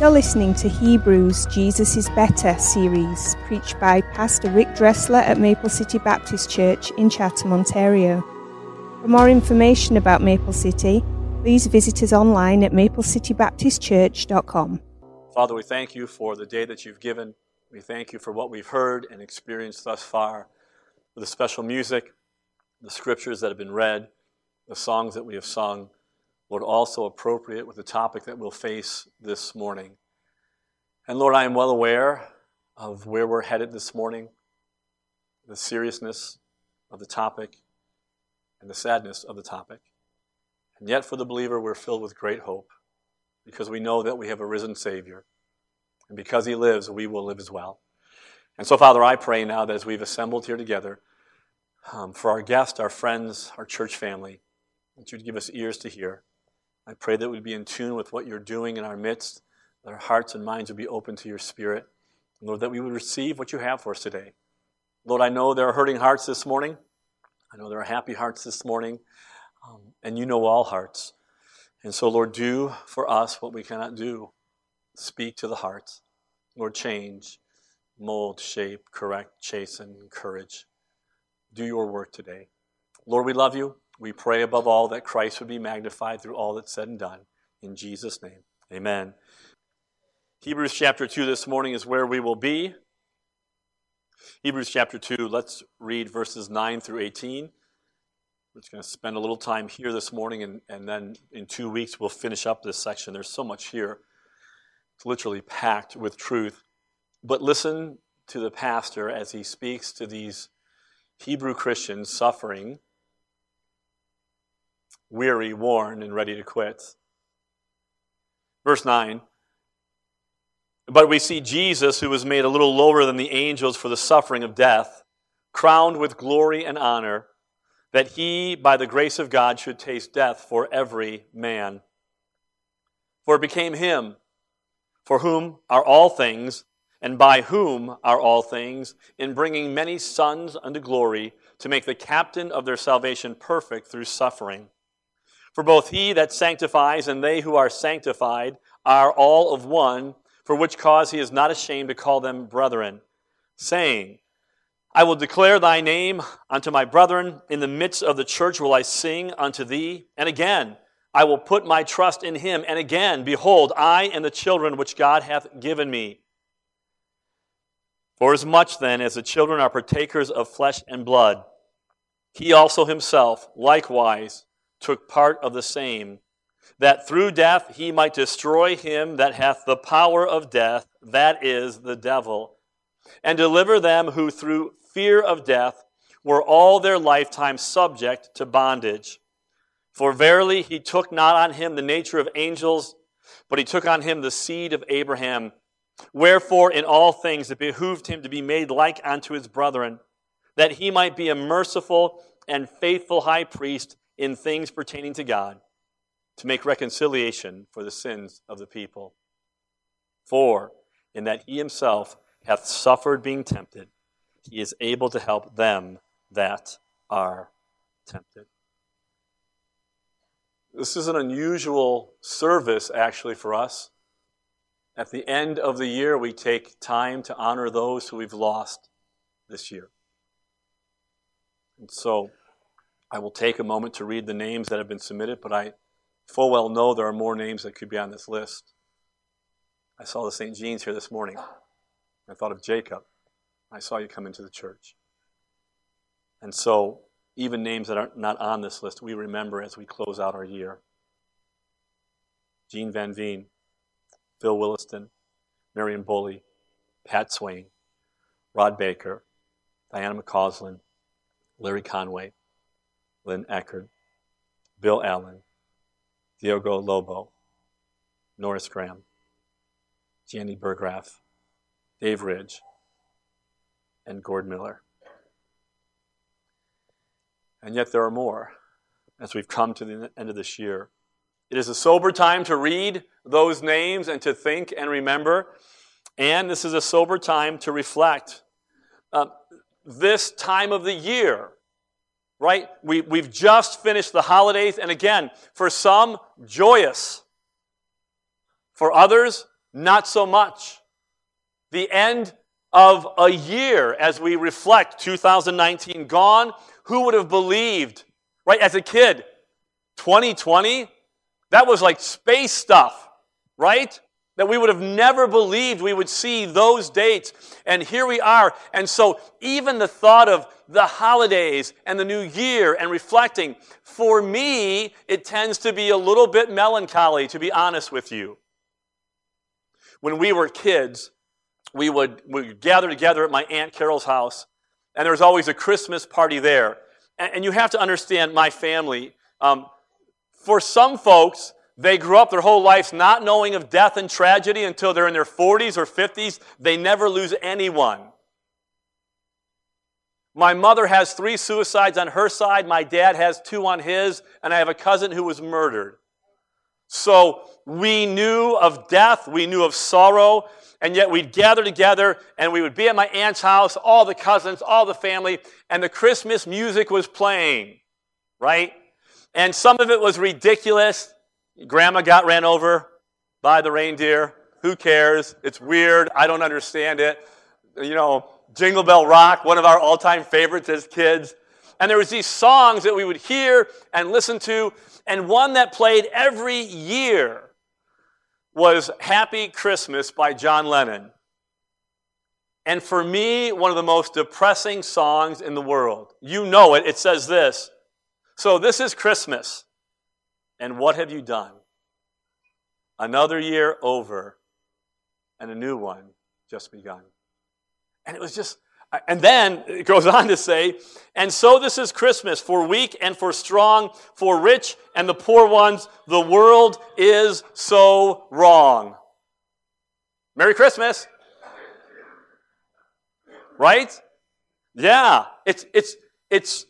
You're listening to Hebrews Jesus is Better series, preached by Pastor Rick Dressler at Maple City Baptist Church in Chatham, Ontario. For more information about Maple City, please visit us online at maplecitybaptistchurch.com. Father, we thank you for the day that you've given. We thank you for what we've heard and experienced thus far, for the special music, the scriptures that have been read, the songs that we have sung. Lord, also appropriate with the topic that we'll face this morning. And Lord, I am well aware of where we're headed this morning, the seriousness of the topic, and the sadness of the topic. And yet, for the believer, we're filled with great hope because we know that we have a risen Savior. And because He lives, we will live as well. And so, Father, I pray now that as we've assembled here together, um, for our guests, our friends, our church family, that you'd give us ears to hear I pray that we'd be in tune with what you're doing in our midst, that our hearts and minds would be open to your Spirit. Lord, that we would receive what you have for us today. Lord, I know there are hurting hearts this morning. I know there are happy hearts this morning. Um, and you know all hearts. And so, Lord, do for us what we cannot do. Speak to the hearts. Lord, change, mold, shape, correct, chasten, encourage. Do your work today. Lord, we love you. We pray above all that Christ would be magnified through all that's said and done. In Jesus' name, amen. Hebrews chapter 2 this morning is where we will be. Hebrews chapter 2, let's read verses 9 through 18. We're just going to spend a little time here this morning, and, and then in two weeks we'll finish up this section. There's so much here. It's literally packed with truth. But listen to the pastor as he speaks to these Hebrew Christians suffering weary, worn, and ready to quit. Verse 9. But we see Jesus, who was made a little lower than the angels for the suffering of death, crowned with glory and honor, that he, by the grace of God, should taste death for every man. For it became him, for whom are all things, and by whom are all things, in bringing many sons unto glory, to make the captain of their salvation perfect through suffering. For both he that sanctifies and they who are sanctified are all of one, for which cause he is not ashamed to call them brethren, saying, I will declare thy name unto my brethren. In the midst of the church will I sing unto thee. And again, I will put my trust in him. And again, behold, I and the children which God hath given me. For as much then as the children are partakers of flesh and blood, he also himself likewise took part of the same, that through death he might destroy him that hath the power of death, that is, the devil, and deliver them who through fear of death were all their lifetime subject to bondage. For verily he took not on him the nature of angels, but he took on him the seed of Abraham. Wherefore, in all things it behooved him to be made like unto his brethren, that he might be a merciful and faithful high priest in things pertaining to God to make reconciliation for the sins of the people. For, in that he himself hath suffered being tempted, he is able to help them that are tempted. This is an unusual service, actually, for us. At the end of the year, we take time to honor those who we've lost this year. And so, I will take a moment to read the names that have been submitted, but I full well know there are more names that could be on this list. I saw the St. Jeans here this morning. I thought of Jacob. I saw you come into the church. And so, even names that are not on this list, we remember as we close out our year. Jean Van Veen, Phil Williston, Marion Bully, Pat Swain, Rod Baker, Diana McCausland, Larry Conway, Lynn Eckerd, Bill Allen, Diogo Lobo, Norris Graham, Jenny Burgraff, Dave Ridge, and Gord Miller. And yet there are more as we've come to the end of this year. It is a sober time to read those names and to think and remember. And this is a sober time to reflect. Uh, this time of the year right? We, we've just finished the holidays, and again, for some, joyous. For others, Not so much. The end of a year as we reflect 2019 gone. Who would have believed, right, as a kid, 2020? That was like space stuff, right? That we would have never believed we would see those dates. And here we are. And so, even the thought of the holidays and the new year and reflecting, for me, it tends to be a little bit melancholy, to be honest with you. When we were kids, we would, we would gather together at my Aunt Carol's house, and there was always a Christmas party there. And, and you have to understand my family. Um, for some folks, they grew up their whole lives not knowing of death and tragedy until they're in their 40s or 50s. They never lose anyone. My mother has three suicides on her side, my dad has two on his, and I have a cousin who was murdered. So we knew of death, we knew of sorrow, and yet we'd gather together and we would be at my aunt's house, all the cousins, all the family, and the Christmas music was playing, right? And some of it was ridiculous. Grandma got ran over by the reindeer. Who cares? It's weird. I don't understand it. You know, Jingle Bell Rock, one of our all time favorites as kids. And there was these songs that we would hear and listen to, and one that played every year was Happy Christmas by John Lennon. And for me, one of the most depressing songs in the world. You know it. It says this. So this is Christmas. And what have you done? Another year over, and a new one just begun. And it was just, uh, and then it goes on to say, and so this is Christmas for weak and for strong, for rich and the poor ones. The world is so wrong. Merry Christmas. Right? Yeah. It's, it's, it's,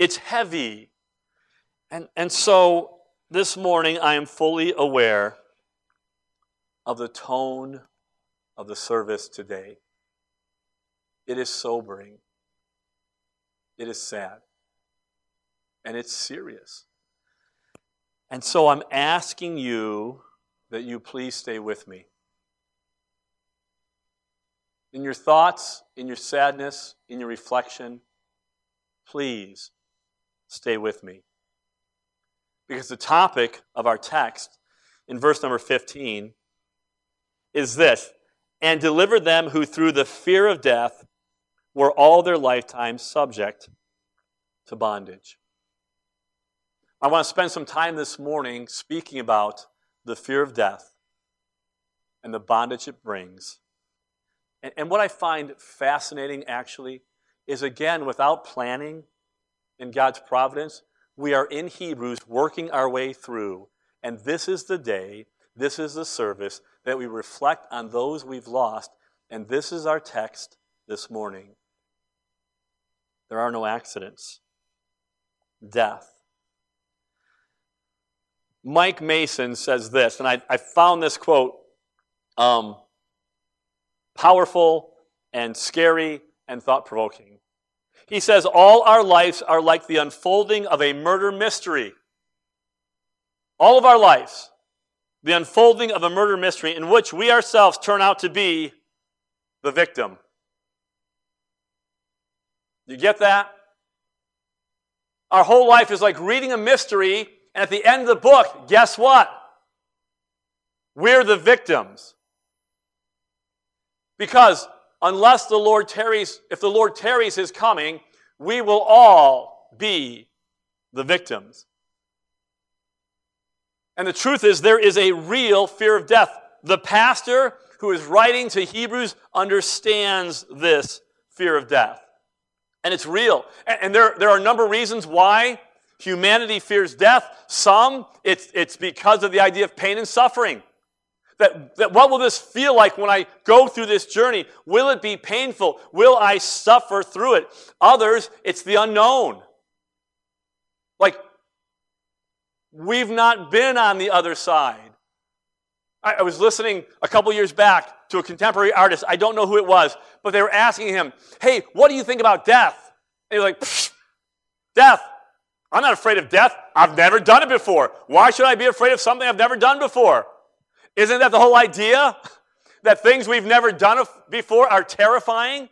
it's heavy. And, and so this morning I am fully aware of the tone of the service today. It is sobering. It is sad. And it's serious. And so I'm asking you that you please stay with me. In your thoughts, in your sadness, in your reflection, please stay with me. Because the topic of our text in verse number 15 is this and deliver them who through the fear of death were all their lifetime subject to bondage. I want to spend some time this morning speaking about the fear of death and the bondage it brings. And, and what I find fascinating, actually, is again, without planning in God's providence, we are in Hebrews working our way through. And this is the day, this is the service that we reflect on those we've lost. And this is our text this morning. There are no accidents. Death. Mike Mason says this, and I, I found this quote um, powerful and scary and thought provoking. He says, All our lives are like the unfolding of a murder mystery. All of our lives, the unfolding of a murder mystery in which we ourselves turn out to be the victim. You get that? Our whole life is like reading a mystery, and at the end of the book, guess what? We're the victims. Because unless the Lord tarries, if the Lord tarries his coming, we will all be the victims. And the truth is, there is a real fear of death. The pastor who is writing to Hebrews understands this fear of death. And it's real. And there, there are a number of reasons why humanity fears death. Some, it's, it's because of the idea of pain and suffering. That, that what will this feel like when I go through this journey? Will it be painful? Will I suffer through it? Others, it's the unknown. Like, we've not been on the other side. I, I was listening a couple years back to a contemporary artist. I don't know who it was, but they were asking him, Hey, what do you think about death? And was like, Death. I'm not afraid of death. I've never done it before. Why should I be afraid of something I've never done before? Isn't that the whole idea? That things we've never done before are terrifying?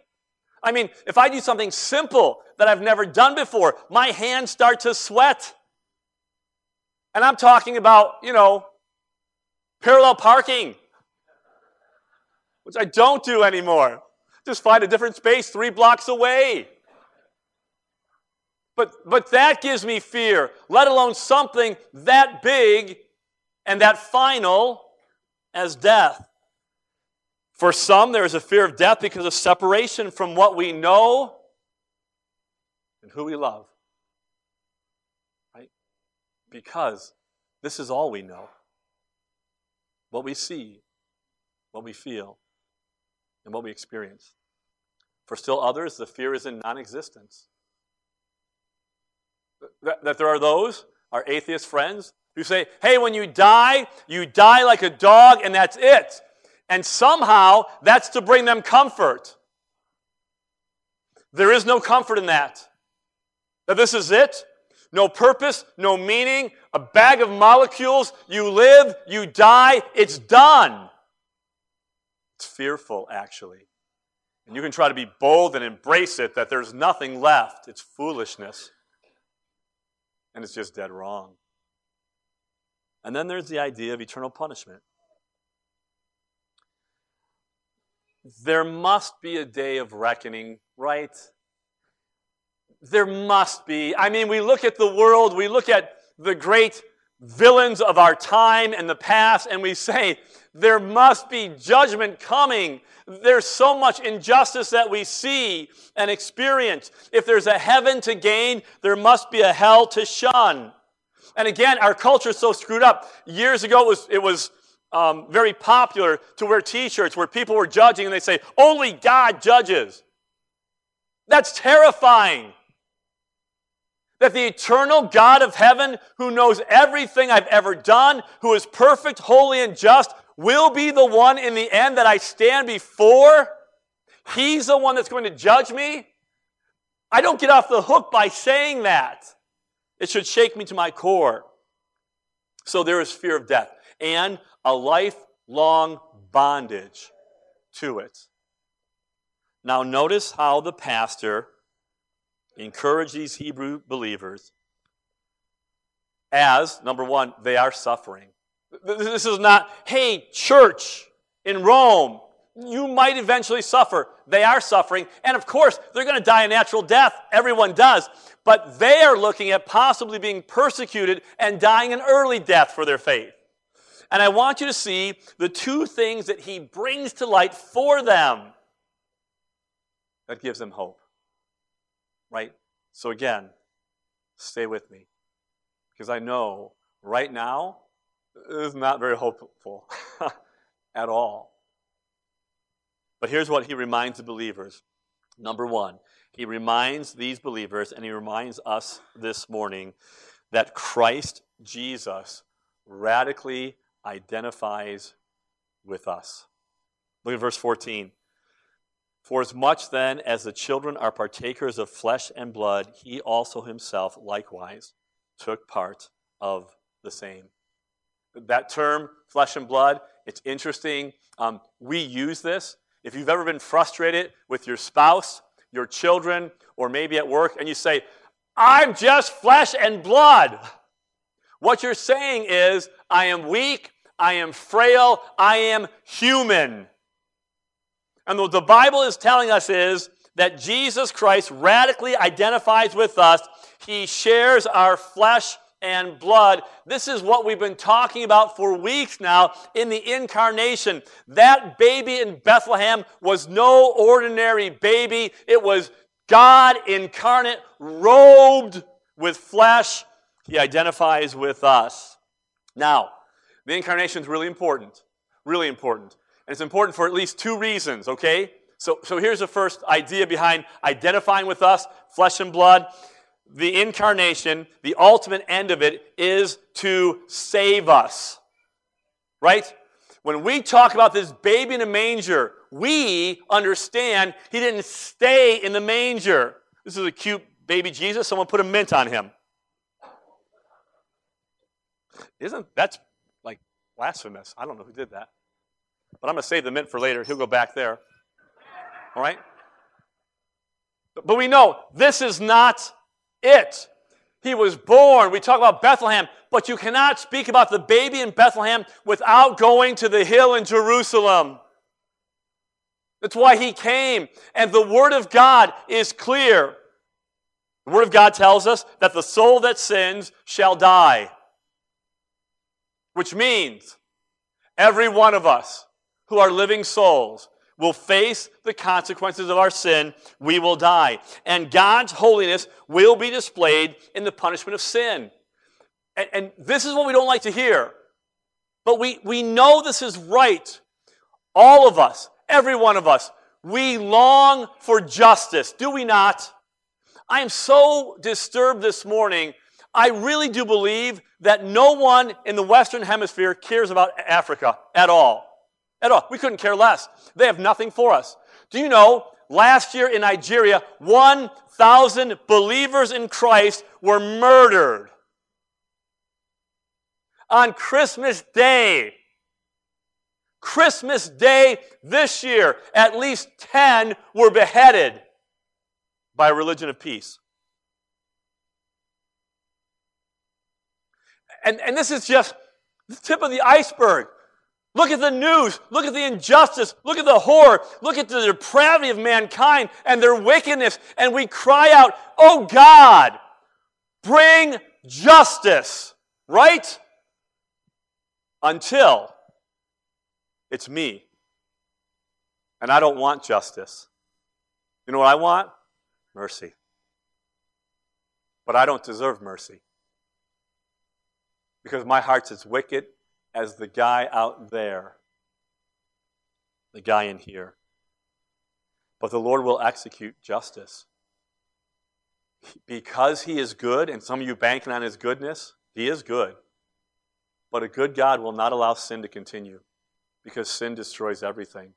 I mean, if I do something simple that I've never done before, my hands start to sweat. And I'm talking about, you know, parallel parking, which I don't do anymore. Just find a different space three blocks away. But, but that gives me fear, let alone something that big and that final as death. For some, there is a fear of death because of separation from what we know and who we love. Right? Because this is all we know. What we see, what we feel, and what we experience. For still others, the fear is in non existence. That, that there are those, our atheist friends, who say, hey, when you die, you die like a dog, and that's it. And somehow that's to bring them comfort. There is no comfort in that. That this is it. No purpose, no meaning, a bag of molecules. You live, you die, it's done. It's fearful, actually. And you can try to be bold and embrace it that there's nothing left. It's foolishness. And it's just dead wrong. And then there's the idea of eternal punishment. there must be a day of reckoning, right? There must be. I mean, we look at the world, we look at the great villains of our time and the past, and we say, there must be judgment coming. There's so much injustice that we see and experience. If there's a heaven to gain, there must be a hell to shun. And again, our culture is so screwed up. Years ago, it was, it was um, very popular to wear t shirts where people were judging and they say, Only God judges. That's terrifying. That the eternal God of heaven, who knows everything I've ever done, who is perfect, holy, and just, will be the one in the end that I stand before. He's the one that's going to judge me. I don't get off the hook by saying that. It should shake me to my core. So there is fear of death. And a lifelong bondage to it. Now, notice how the pastor encouraged these Hebrew believers as, number one, they are suffering. This is not, hey, church in Rome, you might eventually suffer. They are suffering. And of course, they're going to die a natural death. Everyone does. But they are looking at possibly being persecuted and dying an early death for their faith. And I want you to see the two things that he brings to light for them that gives them hope. Right? So again, stay with me. Because I know right now, is not very hopeful at all. But here's what he reminds the believers. Number one, he reminds these believers and he reminds us this morning that Christ Jesus radically identifies with us. Look at verse 14. For as much then as the children are partakers of flesh and blood, he also himself likewise took part of the same. That term, flesh and blood, it's interesting. Um, we use this. If you've ever been frustrated with your spouse, your children, or maybe at work, and you say, I'm just flesh and blood. What you're saying is, I am weak, I am frail, I am human. And what the Bible is telling us is that Jesus Christ radically identifies with us. He shares our flesh and blood. This is what we've been talking about for weeks now in the incarnation. That baby in Bethlehem was no ordinary baby. It was God incarnate, robed with flesh. He identifies with us. Now, the incarnation is really important. Really important. And it's important for at least two reasons, okay? So, so here's the first idea behind identifying with us, flesh and blood. The incarnation, the ultimate end of it, is to save us. Right? When we talk about this baby in a manger, we understand he didn't stay in the manger. This is a cute baby Jesus. Someone put a mint on him. Isn't that's like Blasphemous. I don't know who did that. But I'm going to save the mint for later. He'll go back there. All right? But we know this is not it. He was born. We talk about Bethlehem, but you cannot speak about the baby in Bethlehem without going to the hill in Jerusalem. That's why he came. And the Word of God is clear. The Word of God tells us that the soul that sins shall die. Which means every one of us who are living souls will face the consequences of our sin, we will die. And God's holiness will be displayed in the punishment of sin. And, and, this is what we don't like to hear. But we, we know this is right. All of us, every one of us, we long for justice, do we not? I am so disturbed this morning. I really do believe that no one in the Western Hemisphere cares about Africa at all at all. We couldn't care less. They have nothing for us. Do you know, last year in Nigeria, 1,000 believers in Christ were murdered. On Christmas Day, Christmas Day this year, at least 10 were beheaded by a religion of peace. And, and this is just the tip of the iceberg. Look at the news. Look at the injustice. Look at the horror. Look at the depravity of mankind and their wickedness. And we cry out, Oh God, bring justice, right? Until it's me. And I don't want justice. You know what I want? Mercy. But I don't deserve mercy. Because my heart's as wicked as the guy out there, the guy in here. But the Lord will execute justice. Because he is good, and some of you banking on his goodness, he is good. But a good God will not allow sin to continue because sin destroys everything.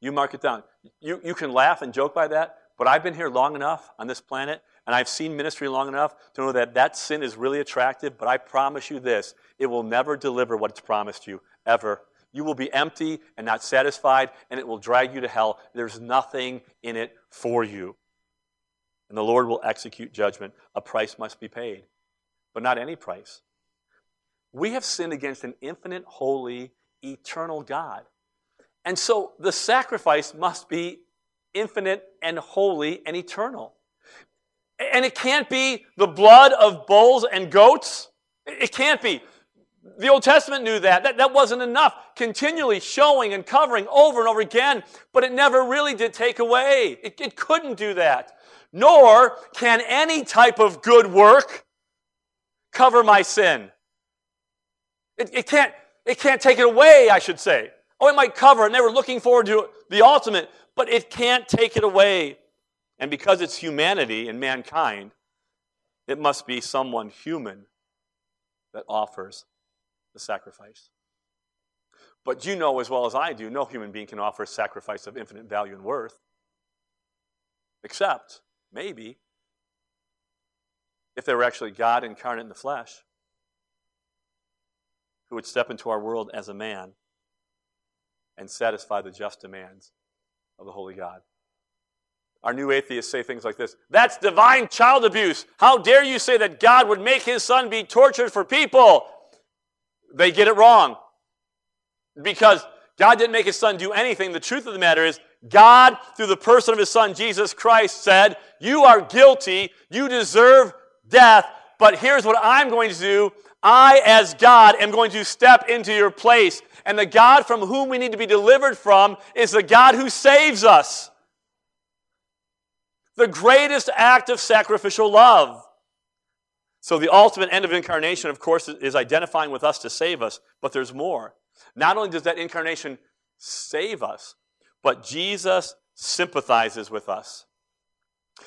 You mark it down. You, you can laugh and joke by that, but I've been here long enough on this planet, and I've seen ministry long enough to know that that sin is really attractive, but I promise you this it will never deliver what it's promised you, ever. You will be empty and not satisfied, and it will drag you to hell. There's nothing in it for you. And the Lord will execute judgment. A price must be paid, but not any price. We have sinned against an infinite, holy, eternal God. And so the sacrifice must be infinite and holy and eternal. And it can't be the blood of bulls and goats. It can't be. The Old Testament knew that. that. That wasn't enough. Continually showing and covering over and over again, but it never really did take away. It, it couldn't do that. Nor can any type of good work cover my sin. It, it, can't, it can't take it away, I should say. Oh, it might cover, and they were looking forward to the ultimate, but it can't take it away. And because it's humanity and mankind, it must be someone human that offers the sacrifice. But you know as well as I do, no human being can offer a sacrifice of infinite value and worth, except maybe if they were actually God incarnate in the flesh, who would step into our world as a man and satisfy the just demands of the Holy God. Our new atheists say things like this That's divine child abuse. How dare you say that God would make his son be tortured for people? They get it wrong. Because God didn't make his son do anything. The truth of the matter is, God, through the person of his son, Jesus Christ, said, You are guilty. You deserve death. But here's what I'm going to do I, as God, am going to step into your place. And the God from whom we need to be delivered from is the God who saves us. The greatest act of sacrificial love. So, the ultimate end of incarnation, of course, is identifying with us to save us, but there's more. Not only does that incarnation save us, but Jesus sympathizes with us.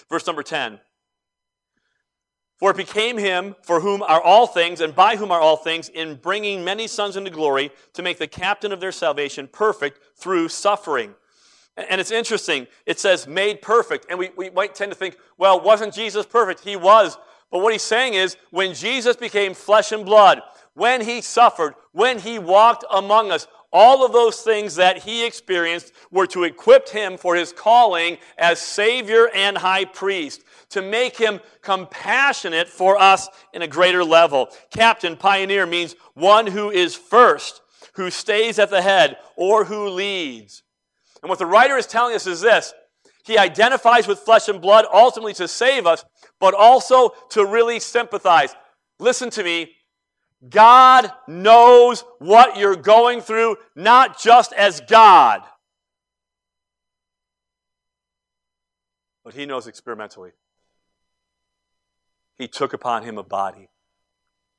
Verse number 10 For it became him for whom are all things, and by whom are all things, in bringing many sons into glory, to make the captain of their salvation perfect through suffering. And it's interesting, it says made perfect. And we, we might tend to think, well, wasn't Jesus perfect? He was. But what he's saying is, when Jesus became flesh and blood, when he suffered, when he walked among us. All of those things that he experienced were to equip him for his calling as Savior and High Priest, to make him compassionate for us in a greater level. Captain, pioneer means one who is first, who stays at the head, or who leads. And what the writer is telling us is this He identifies with flesh and blood ultimately to save us, but also to really sympathize. Listen to me. God knows what you're going through, not just as God, but He knows experimentally. He took upon Him a body,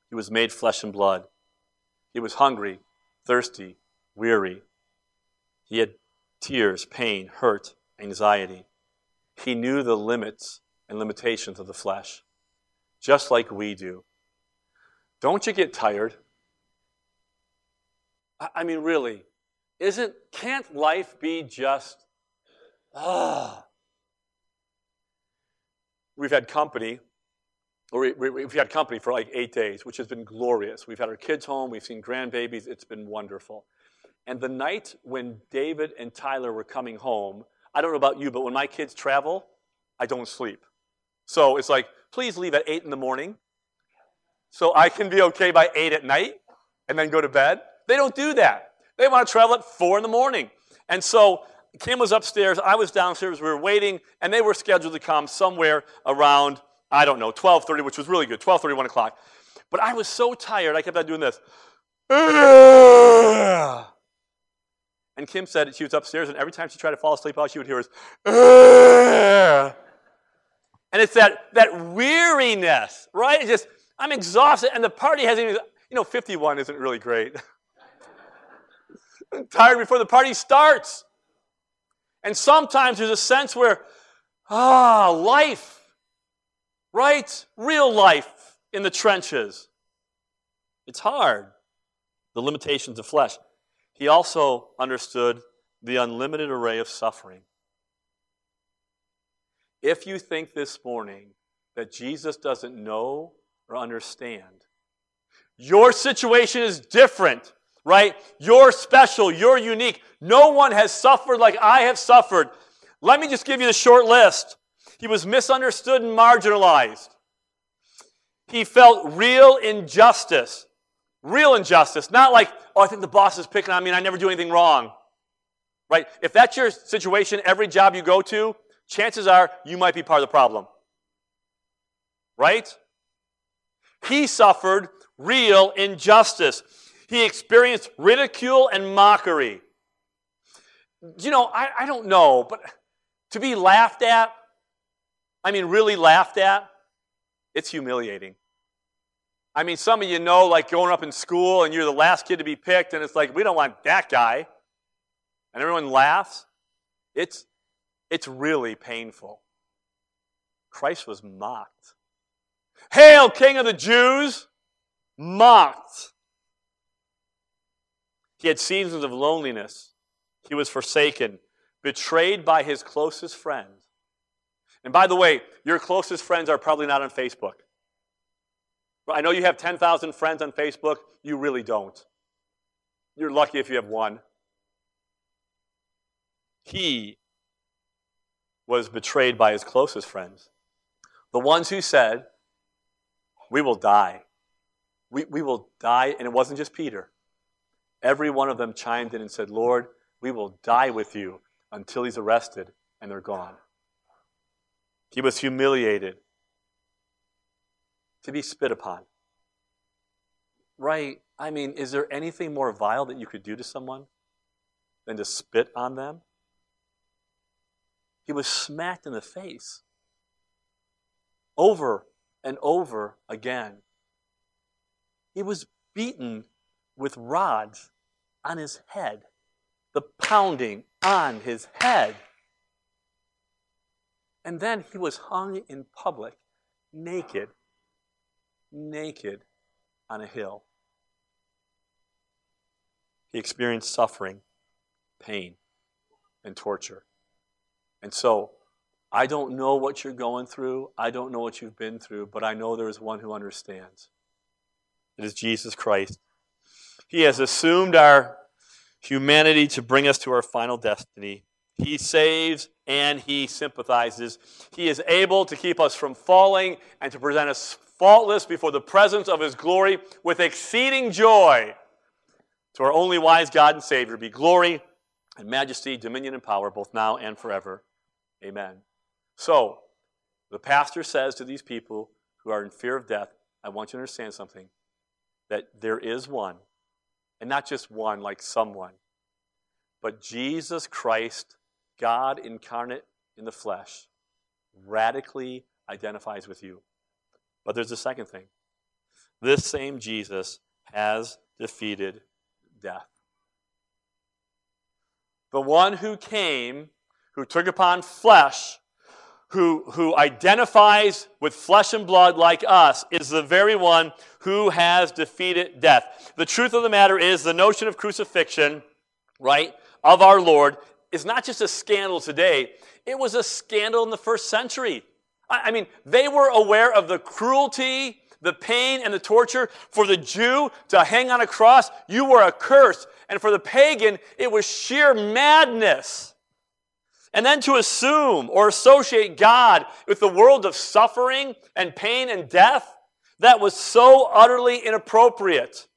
He was made flesh and blood. He was hungry, thirsty, weary. He had tears, pain, hurt, anxiety. He knew the limits and limitations of the flesh, just like we do. Don't you get tired? I mean, really, isn't, can't life be just, ah? We've had company, or we, we've had company for like eight days, which has been glorious. We've had our kids home, we've seen grandbabies, it's been wonderful. And the night when David and Tyler were coming home, I don't know about you, but when my kids travel, I don't sleep. So it's like, please leave at 8 in the morning so I can be okay by 8 at night and then go to bed. They don't do that. They want to travel at 4 in the morning. And so Kim was upstairs, I was downstairs, we were waiting, and they were scheduled to come somewhere around, I don't know, 12.30, which was really good, 12.30, 1 o'clock. But I was so tired, I kept on doing this. And Kim said she was upstairs, and every time she tried to fall asleep, all she would hear was, and it's that, that weariness, right? It's just, I'm exhausted, and the party hasn't even, you know, 51 isn't really great. I'm tired before the party starts. And sometimes there's a sense where, ah, life, right? Real life in the trenches. It's hard. The limitations of flesh. He also understood the unlimited array of suffering. If you think this morning that Jesus doesn't know or understand, your situation is different, right? You're special, you're unique. No one has suffered like I have suffered. Let me just give you the short list. He was misunderstood and marginalized. He felt real injustice. Real injustice. Not like, oh, I think the boss is picking on me and I never do anything wrong. Right? If that's your situation, every job you go to, chances are you might be part of the problem. Right? He suffered real injustice. He experienced ridicule and mockery. You know, I, I don't know, but to be laughed at, I mean, really laughed at, it's humiliating. I mean, some of you know, like growing up in school and you're the last kid to be picked, and it's like, we don't want that guy. And everyone laughs. It's, it's really painful. Christ was mocked. Hail, King of the Jews! Mocked. He had seasons of loneliness. He was forsaken, betrayed by his closest friends. And by the way, your closest friends are probably not on Facebook. I know you have 10,000 friends on Facebook. You really don't. You're lucky if you have one. He was betrayed by his closest friends. The ones who said, We will die. We, we will die. And it wasn't just Peter. Every one of them chimed in and said, Lord, we will die with you until he's arrested and they're gone. He was humiliated to be spit upon. Right? I mean, is there anything more vile that you could do to someone than to spit on them? He was smacked in the face over and over again. He was beaten with rods on his head, the pounding on his head. And then he was hung in public, naked, naked on a hill. He experienced suffering, pain, and torture. And so, I don't know what you're going through. I don't know what you've been through, but I know there is one who understands. It is Jesus Christ. He has assumed our humanity to bring us to our final destiny. He saves and He sympathizes. He is able to keep us from falling and to present us faultless before the presence of His glory with exceeding joy. To our only wise God and Savior be glory and majesty, dominion and power, both now and forever. Amen. So, the pastor says to these people who are in fear of death, I want you to understand something that there is one, and not just one like someone, but Jesus Christ, God incarnate in the flesh, radically identifies with you. But there's a second thing. This same Jesus has defeated death. The one who came, who took upon flesh, who, who identifies with flesh and blood like us, is the very one who has defeated death. The truth of the matter is the notion of crucifixion, right, of our Lord is not just a scandal today, it was a scandal in the first century. I, mean, they were aware of the cruelty, the pain, and the torture. For the Jew to hang on a cross, you were a curse. And for the pagan, it was sheer madness. And then to assume or associate God with the world of suffering and pain and death, that was so utterly inappropriate.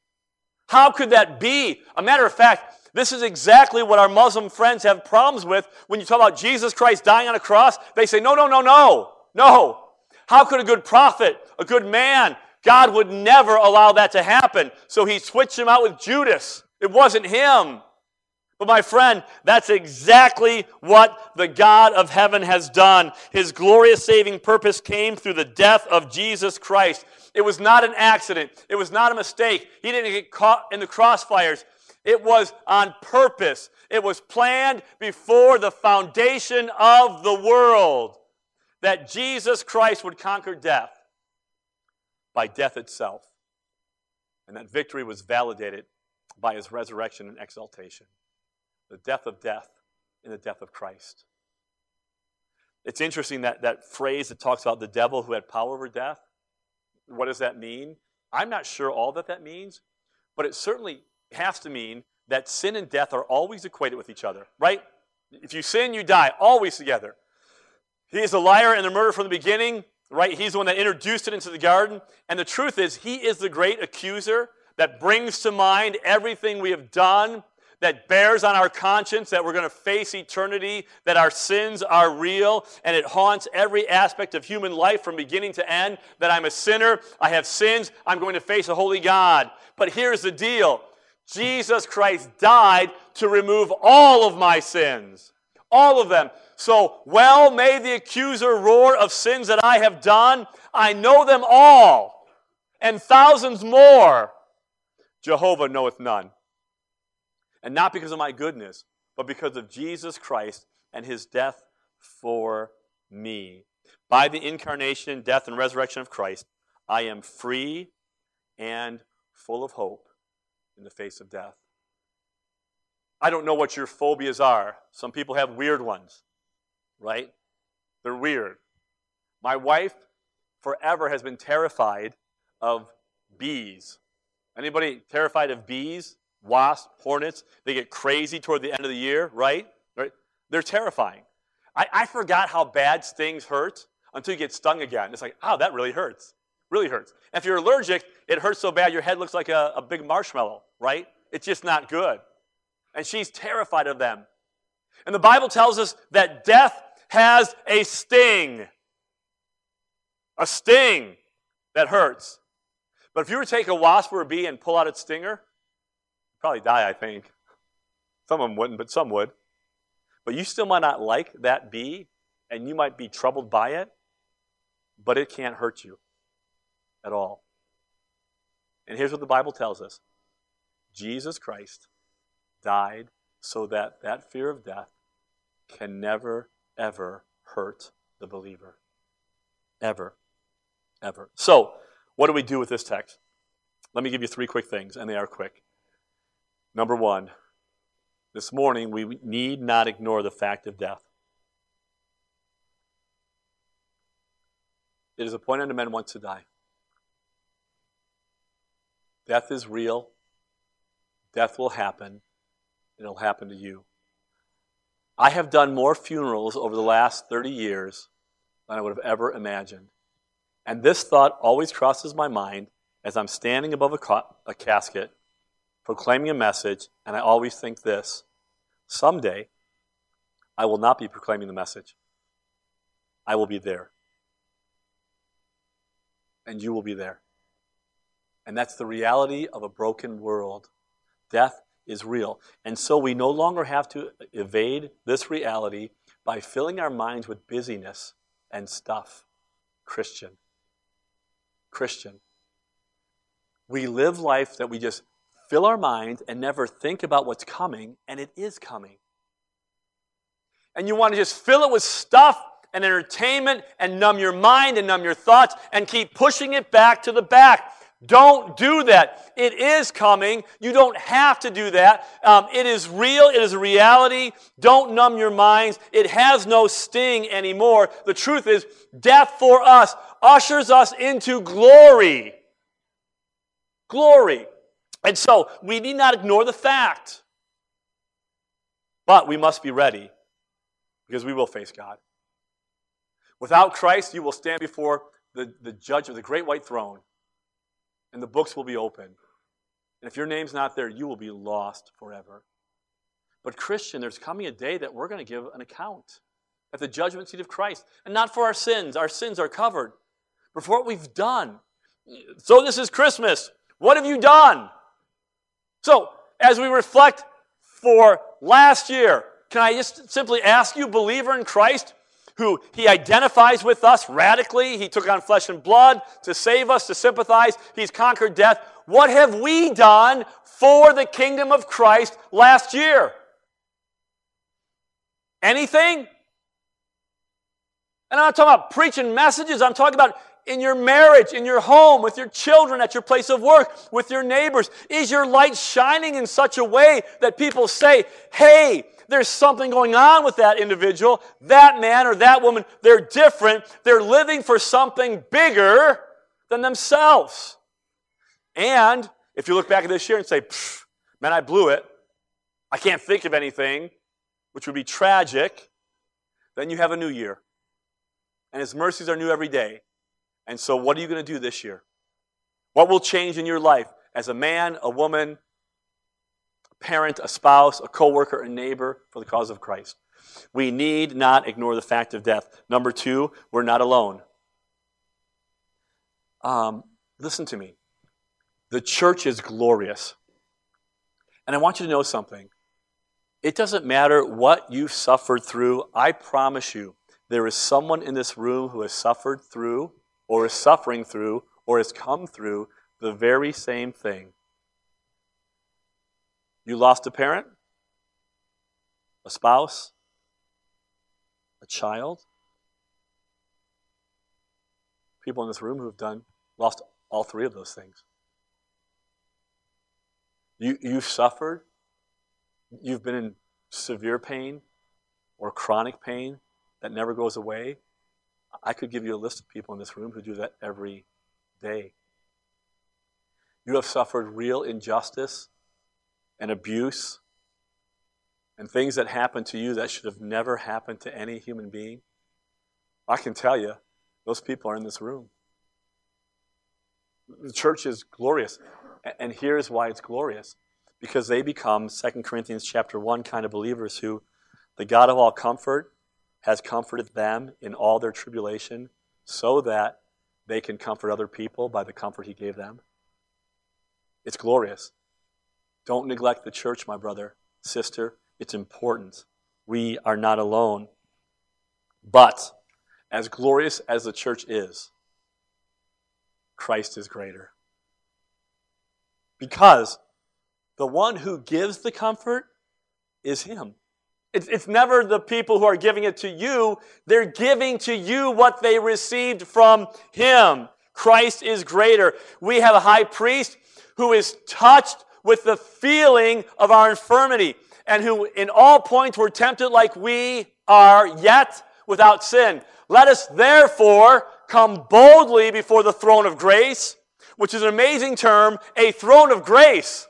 How could that be? A matter of fact, this is exactly what our Muslim friends have problems with when you talk about Jesus Christ dying on a cross. They say, no, no, no, no, no. How could a good prophet, a good man, God would never allow that to happen. So he switched him out with Judas. It wasn't him. But my friend, that's exactly what the God of heaven has done. His glorious saving purpose came through the death of Jesus Christ. It was not an accident. It was not a mistake. He didn't get caught in the crossfires. It was on purpose. It was planned before the foundation of the world that Jesus Christ would conquer death by death itself. And that victory was validated by his resurrection and exaltation. The death of death in the death of Christ. It's interesting that that phrase that talks about the devil who had power over death. What does that mean? I'm not sure all that that means, but it certainly has to mean that sin and death are always equated with each other, right? If you sin, you die, always together. He is a liar and a murderer from the beginning, right? He's the one that introduced it into the garden. And the truth is, he is the great accuser that brings to mind everything we have done, that bears on our conscience that we're going to face eternity, that our sins are real, and it haunts every aspect of human life from beginning to end, that I'm a sinner, I have sins, I'm going to face a holy God. But here's the deal Jesus Christ died to remove all of my sins. All of them. So, well may the accuser roar of sins that I have done. I know them all, and thousands more. Jehovah knoweth none. And not because of my goodness, but because of Jesus Christ and his death for me. By the incarnation, death, and resurrection of Christ, I am free and full of hope in the face of death. I don't know what your phobias are. Some people have weird ones, right? They're weird. My wife forever has been terrified of bees. Anybody terrified of bees? Wasps, hornets? They get crazy toward the end of the year, right? right? They're terrifying. I, I forgot how bad stings hurt until you get stung again. It's like, oh, that really hurts. Really hurts. And if you're allergic, it hurts so bad your head looks like a, a big marshmallow, right? It's just not good. And she's terrified of them. And the Bible tells us that death has a sting. A sting that hurts. But if you were to take a wasp or a bee and pull out its stinger, you'd probably die, I think. Some of them wouldn't, but some would. But you still might not like that bee, and you might be troubled by it, but it can't hurt you at all. And here's what the Bible tells us Jesus Christ died so that that fear of death can never, ever hurt the believer. Ever. Ever. So, what do we do with this text? Let me give you three quick things, and they are quick. Number one, this morning we need not ignore the fact of death. It is appointed unto men once to die. Death is real. Death will happen. And it'll happen to you. I have done more funerals over the last 30 years than I would have ever imagined. And this thought always crosses my mind as I'm standing above a, ca- a casket proclaiming a message, and I always think this someday I will not be proclaiming the message. I will be there. And you will be there. And that's the reality of a broken world. Death is real. And so we no longer have to evade this reality by filling our minds with busyness and stuff. Christian. Christian. We live life that we just fill our minds and never think about what's coming, and it is coming. And you want to just fill it with stuff and entertainment and numb your mind and numb your thoughts and keep pushing it back to the back. Don't do that. It is coming. You don't have to do that. Um, it is real. It is a reality. Don't numb your minds. It has no sting anymore. The truth is, death for us ushers us into glory. Glory. And so we need not ignore the fact. But we must be ready because we will face God. Without Christ, you will stand before the, the judge of the great white throne and the books will be open. And if your name's not there, you will be lost forever. But, Christian, there's coming a day that we're going to give an account at the judgment seat of Christ. And not for our sins, our sins are covered, but for what we've done. So, this is Christmas. What have you done? So, as we reflect for last year, can I just simply ask you, believer in Christ, who he identifies with us radically. He took on flesh and blood to save us, to sympathize. He's conquered death. What have we done for the kingdom of Christ last year? Anything? And I'm not talking about preaching messages. I'm talking about in your marriage, in your home, with your children, at your place of work, with your neighbors. Is your light shining in such a way that people say, hey, there's something going on with that individual, that man or that woman. They're different. They're living for something bigger than themselves. And if you look back at this year and say, man, I blew it, I can't think of anything, which would be tragic, then you have a new year. And His mercies are new every day. And so, what are you going to do this year? What will change in your life as a man, a woman, parent, a spouse, a coworker, a neighbor for the cause of Christ. We need not ignore the fact of death. Number two, we're not alone. Um, listen to me. The church is glorious. And I want you to know something. It doesn't matter what you've suffered through. I promise you, there is someone in this room who has suffered through, or is suffering through, or has come through the very same thing. You lost a parent, a spouse, a child. People in this room who have done lost all three of those things. You, you've suffered. You've been in severe pain or chronic pain that never goes away. I could give you a list of people in this room who do that every day. You have suffered real injustice and abuse and things that happen to you that should have never happened to any human being, I can tell you, those people are in this room. The church is glorious. And here's why it's glorious. Because they become 2 Corinthians chapter 1 kind of believers who the God of all comfort has comforted them in all their tribulation so that they can comfort other people by the comfort he gave them. It's glorious. Don't neglect the church, my brother, sister. It's important. We are not alone. But, as glorious as the church is, Christ is greater. Because the one who gives the comfort is Him. It's, it's never the people who are giving it to you, they're giving to you what they received from Him. Christ is greater. We have a high priest who is touched with the feeling of our infirmity, and who in all points were tempted like we are, yet without sin. Let us therefore come boldly before the throne of grace, which is an amazing term, a throne of grace.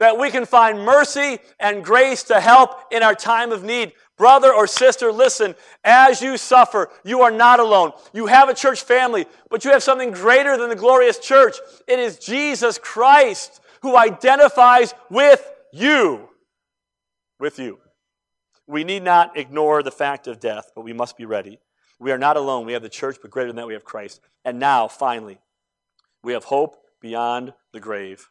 That we can find mercy and grace to help in our time of need. Brother or sister, listen, as you suffer, you are not alone. You have a church family, but you have something greater than the glorious church. It is Jesus Christ who identifies with you. With you. We need not ignore the fact of death, but we must be ready. We are not alone. We have the church, but greater than that, we have Christ. And now, finally, we have hope beyond the grave.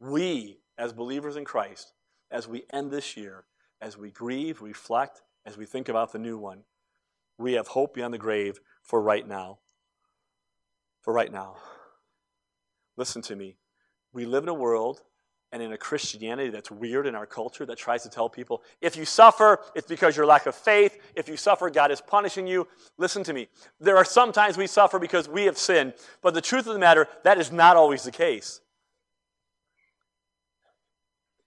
We, as believers in Christ, as we end this year, as we grieve, reflect, as we think about the new one, we have hope beyond the grave for right now. For right now. Listen to me. We live in a world and in a Christianity that's weird in our culture that tries to tell people if you suffer, it's because your lack of faith. If you suffer, God is punishing you. Listen to me. There are sometimes we suffer because we have sinned, but the truth of the matter, that is not always the case.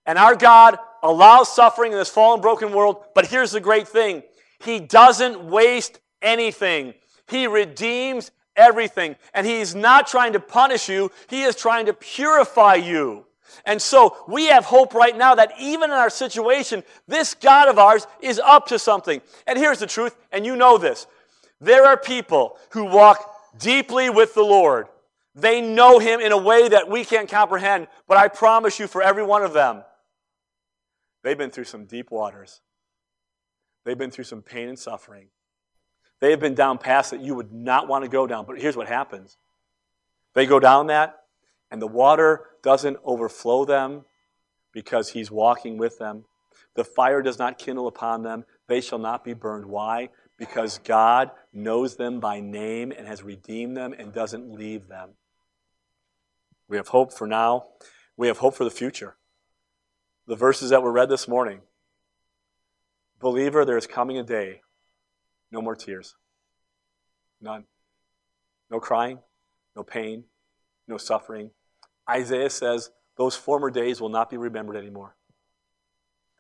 And our God allows suffering in this fallen, broken world. But here's the great thing He doesn't waste anything, He redeems everything. And He's not trying to punish you, He is trying to purify you. And so we have hope right now that even in our situation, this God of ours is up to something. And here's the truth, and you know this. There are people who walk deeply with the Lord. They know Him in a way that we can't comprehend, but I promise you, for every one of them, They've been through some deep waters. They've been through some pain and suffering. They have been down paths that you would not want to go down. But here's what happens they go down that, and the water doesn't overflow them because He's walking with them. The fire does not kindle upon them. They shall not be burned. Why? Because God knows them by name and has redeemed them and doesn't leave them. We have hope for now. We have hope for the future the verses that were read this morning. Believer, there is coming a day, no more tears. None. No crying, no pain, no suffering. Isaiah says those former days will not be remembered anymore.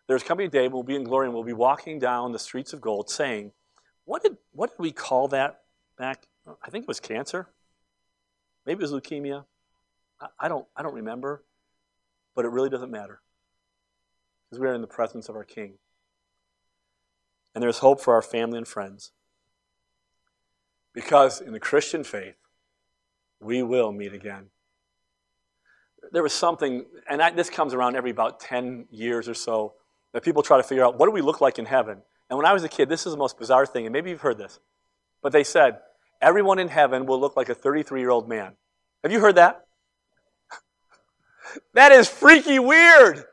There's coming a day we'll be in glory and we'll be walking down the streets of gold saying, What did, what did we call that back? I think it was cancer. Maybe it was leukemia. I, I don't, I don't remember, but it really doesn't matter because we are in the presence of our King. And there's hope for our family and friends. Because in the Christian faith, we will meet again. There was something, and I, this comes around every about 10 years or so, that people try to figure out what do we look like in heaven? And when I was a kid, this is the most bizarre thing, and maybe you've heard this. But they said, everyone in heaven will look like a 33 year old man. Have you heard that? that is freaky weird.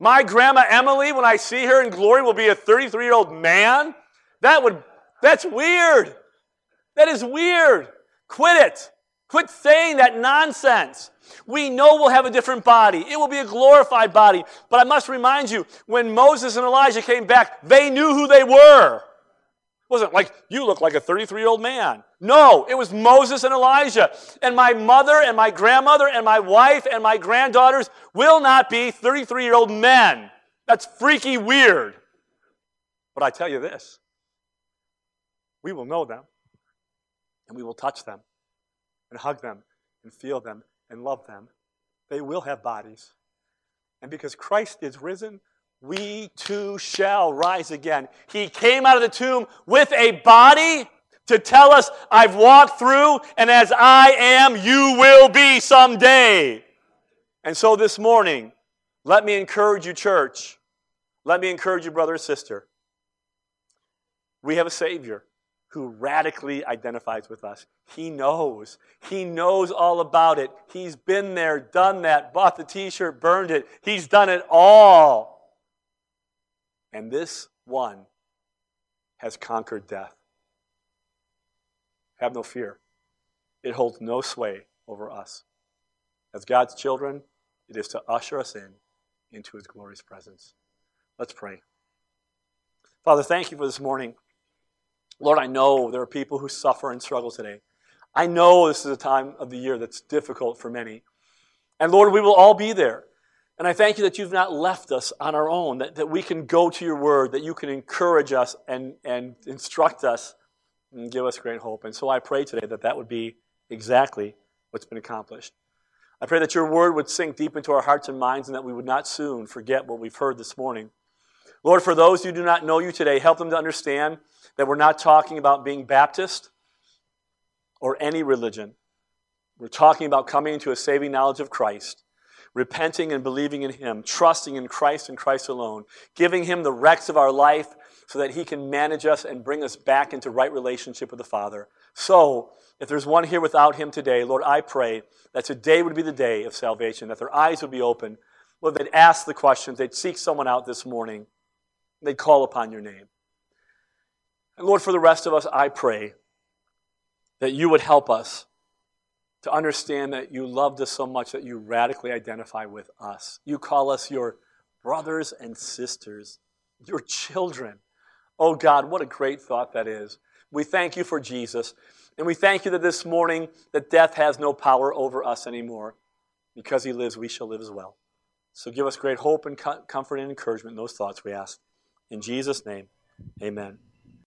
My grandma Emily, when I see her in glory, will be a 33 year old man? That would, that's weird. That is weird. Quit it. Quit saying that nonsense. We know we'll have a different body. It will be a glorified body. But I must remind you, when Moses and Elijah came back, they knew who they were wasn't like, you look like a 33 year old man. No, it was Moses and Elijah. And my mother and my grandmother and my wife and my granddaughters will not be 33 year old men. That's freaky weird. But I tell you this we will know them and we will touch them and hug them and feel them and love them. They will have bodies. And because Christ is risen, we too shall rise again. He came out of the tomb with a body to tell us, I've walked through, and as I am, you will be someday. And so this morning, let me encourage you, church. Let me encourage you, brother and sister. We have a Savior who radically identifies with us. He knows. He knows all about it. He's been there, done that, bought the t shirt, burned it. He's done it all. And this one has conquered death. Have no fear. It holds no sway over us. As God's children, it is to usher us in into his glorious presence. Let's pray. Father, thank you for this morning. Lord, I know there are people who suffer and struggle today. I know this is a time of the year that's difficult for many. And Lord, we will all be there. And I thank you that you've not left us on our own, that, that we can go to your word, that you can encourage us and, and instruct us and give us great hope. And so I pray today that that would be exactly what's been accomplished. I pray that your word would sink deep into our hearts and minds and that we would not soon forget what we've heard this morning. Lord, for those who do not know you today, help them to understand that we're not talking about being Baptist or any religion. We're talking about coming into a saving knowledge of Christ, repenting and believing in Him, trusting in Christ and Christ alone, giving Him the wrecks of our life so that He can manage us and bring us back into right relationship with the Father. So, if there's one here without Him today, Lord, I pray that today would be the day of salvation, that their eyes would be open. Lord, they'd ask the questions, they'd seek someone out this morning, they'd call upon your name. And Lord, for the rest of us, I pray that you would help us to understand that you loved us so much that you radically identify with us. You call us your brothers and sisters, your children. Oh God, what a great thought that is. We thank you for Jesus. And we thank you that this morning that death has no power over us anymore. Because he lives, we shall live as well. So give us great hope and comfort and encouragement in those thoughts we ask. In Jesus' name, amen.